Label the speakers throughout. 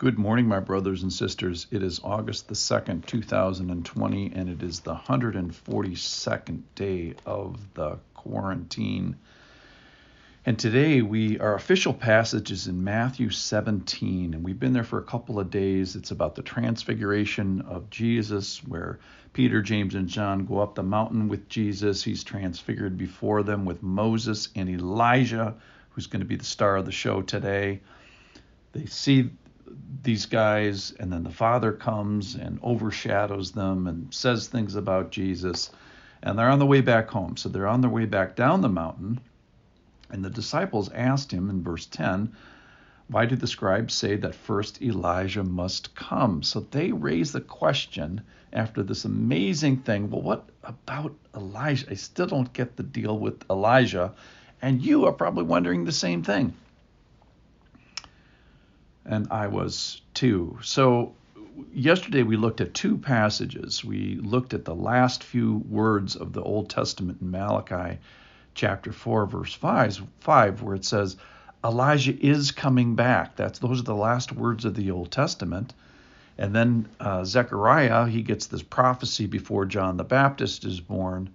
Speaker 1: Good morning, my brothers and sisters. It is August the 2nd, 2020, and it is the 142nd day of the quarantine. And today, we our official passage is in Matthew 17, and we've been there for a couple of days. It's about the transfiguration of Jesus, where Peter, James, and John go up the mountain with Jesus. He's transfigured before them with Moses and Elijah, who's going to be the star of the show today. They see these guys, and then the Father comes and overshadows them and says things about Jesus. And they're on the way back home. So they're on their way back down the mountain. And the disciples asked him in verse 10, Why do the scribes say that first Elijah must come? So they raise the question after this amazing thing. Well, what about Elijah? I still don't get the deal with Elijah. And you are probably wondering the same thing and I was too. So yesterday we looked at two passages. We looked at the last few words of the Old Testament in Malachi chapter 4 verse 5, 5 where it says Elijah is coming back. That's those are the last words of the Old Testament. And then uh, Zechariah, he gets this prophecy before John the Baptist is born,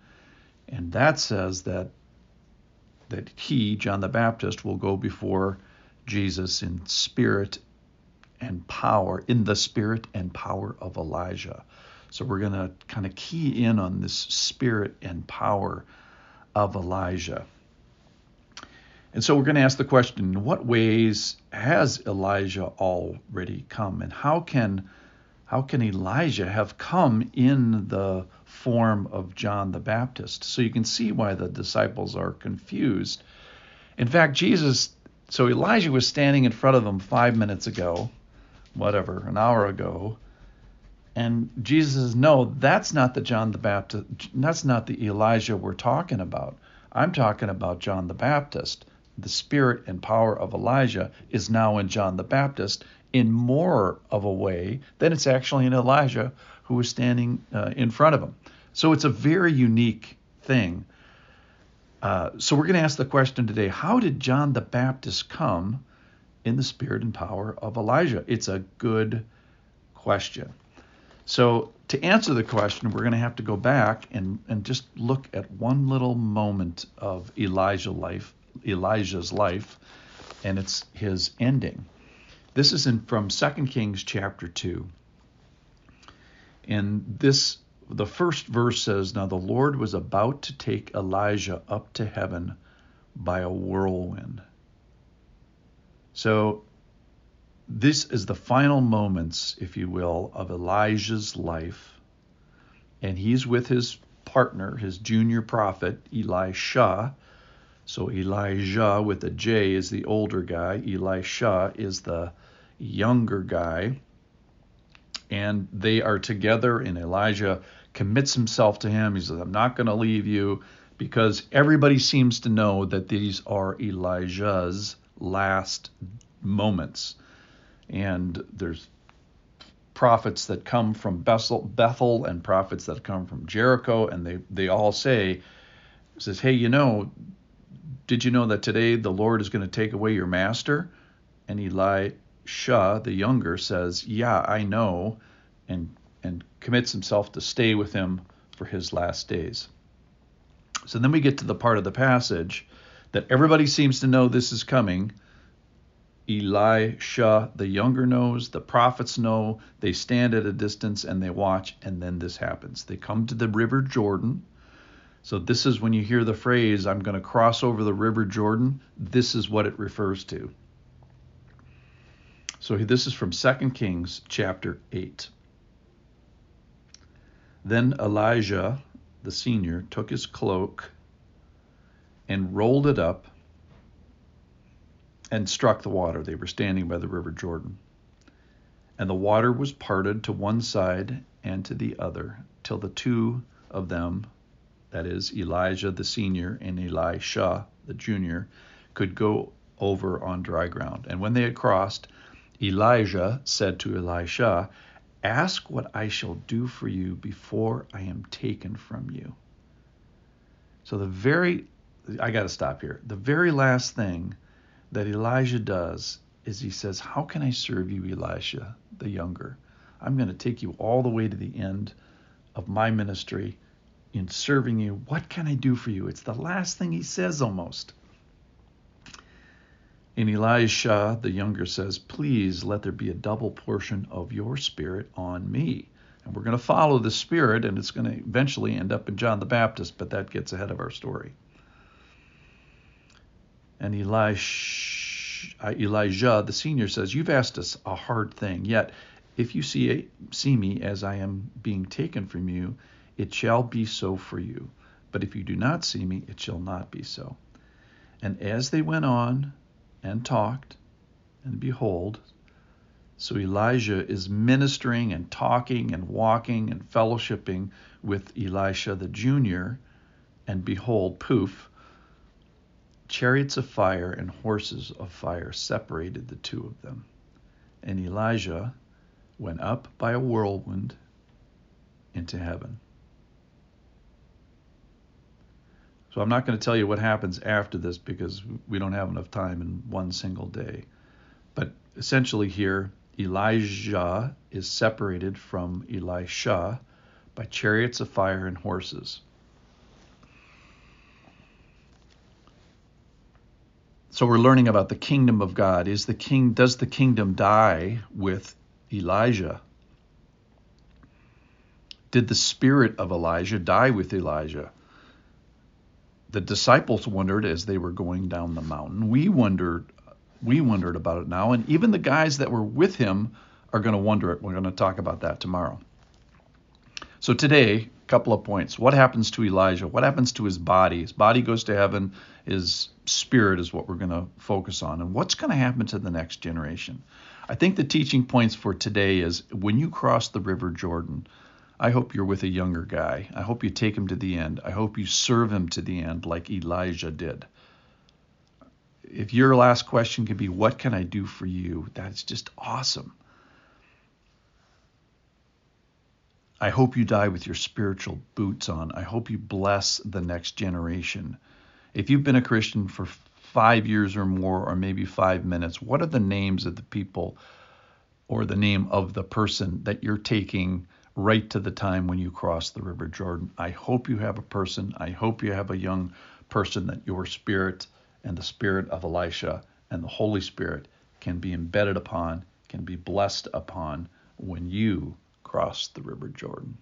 Speaker 1: and that says that that he, John the Baptist, will go before Jesus in spirit and power, in the spirit and power of Elijah. So we're going to kind of key in on this spirit and power of Elijah. And so we're going to ask the question in what ways has Elijah already come and how can how can Elijah have come in the form of John the Baptist? So you can see why the disciples are confused. In fact, Jesus so Elijah was standing in front of them 5 minutes ago whatever, an hour ago. And Jesus says, No, that's not the John the Baptist. That's not the Elijah we're talking about. I'm talking about John the Baptist. The spirit and power of Elijah is now in John the Baptist in more of a way than it's actually in Elijah who was standing uh, in front of him. So it's a very unique thing. Uh, so we're going to ask the question today how did John the Baptist come in the spirit and power of Elijah? It's a good question. So, to answer the question, we're going to have to go back and, and just look at one little moment of Elijah life, Elijah's life, and it's his ending. This is in from 2 Kings chapter 2. And this the first verse says, Now the Lord was about to take Elijah up to heaven by a whirlwind. So this is the final moments, if you will, of Elijah's life. And he's with his partner, his junior prophet, Elisha. So Elijah with a J is the older guy, Elisha is the younger guy. And they are together, and Elijah commits himself to him. He says, I'm not going to leave you because everybody seems to know that these are Elijah's last moments. And there's prophets that come from Bethel and prophets that come from Jericho, and they, they all say, says, Hey, you know, did you know that today the Lord is going to take away your master? And Elisha, the younger, says, Yeah, I know, and and commits himself to stay with him for his last days. So then we get to the part of the passage that everybody seems to know this is coming. Elisha, the younger, knows, the prophets know, they stand at a distance and they watch, and then this happens. They come to the river Jordan. So, this is when you hear the phrase, I'm going to cross over the river Jordan, this is what it refers to. So, this is from 2 Kings chapter 8. Then Elijah, the senior, took his cloak and rolled it up and struck the water. They were standing by the river Jordan. And the water was parted to one side and to the other, till the two of them, that is, Elijah the senior and Elisha the junior, could go over on dry ground. And when they had crossed, Elijah said to Elisha, Ask what I shall do for you before I am taken from you. So, the very, I got to stop here. The very last thing that Elijah does is he says, How can I serve you, Elisha, the younger? I'm going to take you all the way to the end of my ministry in serving you. What can I do for you? It's the last thing he says almost. And Elisha, the younger, says, Please let there be a double portion of your spirit on me. And we're going to follow the spirit, and it's going to eventually end up in John the Baptist, but that gets ahead of our story. And Elijah, the senior, says, You've asked us a hard thing, yet if you see, see me as I am being taken from you, it shall be so for you. But if you do not see me, it shall not be so. And as they went on, and talked, and behold, so Elijah is ministering and talking and walking and fellowshipping with Elisha the junior, and behold, poof, chariots of fire and horses of fire separated the two of them. And Elijah went up by a whirlwind into heaven. So I'm not going to tell you what happens after this because we don't have enough time in one single day. But essentially, here, Elijah is separated from Elisha by chariots of fire and horses. So we're learning about the kingdom of God. Is the king does the kingdom die with Elijah? Did the spirit of Elijah die with Elijah? the disciples wondered as they were going down the mountain. We wondered we wondered about it now and even the guys that were with him are going to wonder it. We're going to talk about that tomorrow. So today, couple of points. What happens to Elijah? What happens to his body? His body goes to heaven. His spirit is what we're going to focus on. And what's going to happen to the next generation? I think the teaching points for today is when you cross the river Jordan, I hope you're with a younger guy. I hope you take him to the end. I hope you serve him to the end like Elijah did. If your last question could be, What can I do for you? That's just awesome. I hope you die with your spiritual boots on. I hope you bless the next generation. If you've been a Christian for five years or more, or maybe five minutes, what are the names of the people or the name of the person that you're taking? right to the time when you cross the River Jordan. I hope you have a person, I hope you have a young person that your spirit and the spirit of Elisha and the Holy Spirit can be embedded upon, can be blessed upon when you cross the River Jordan.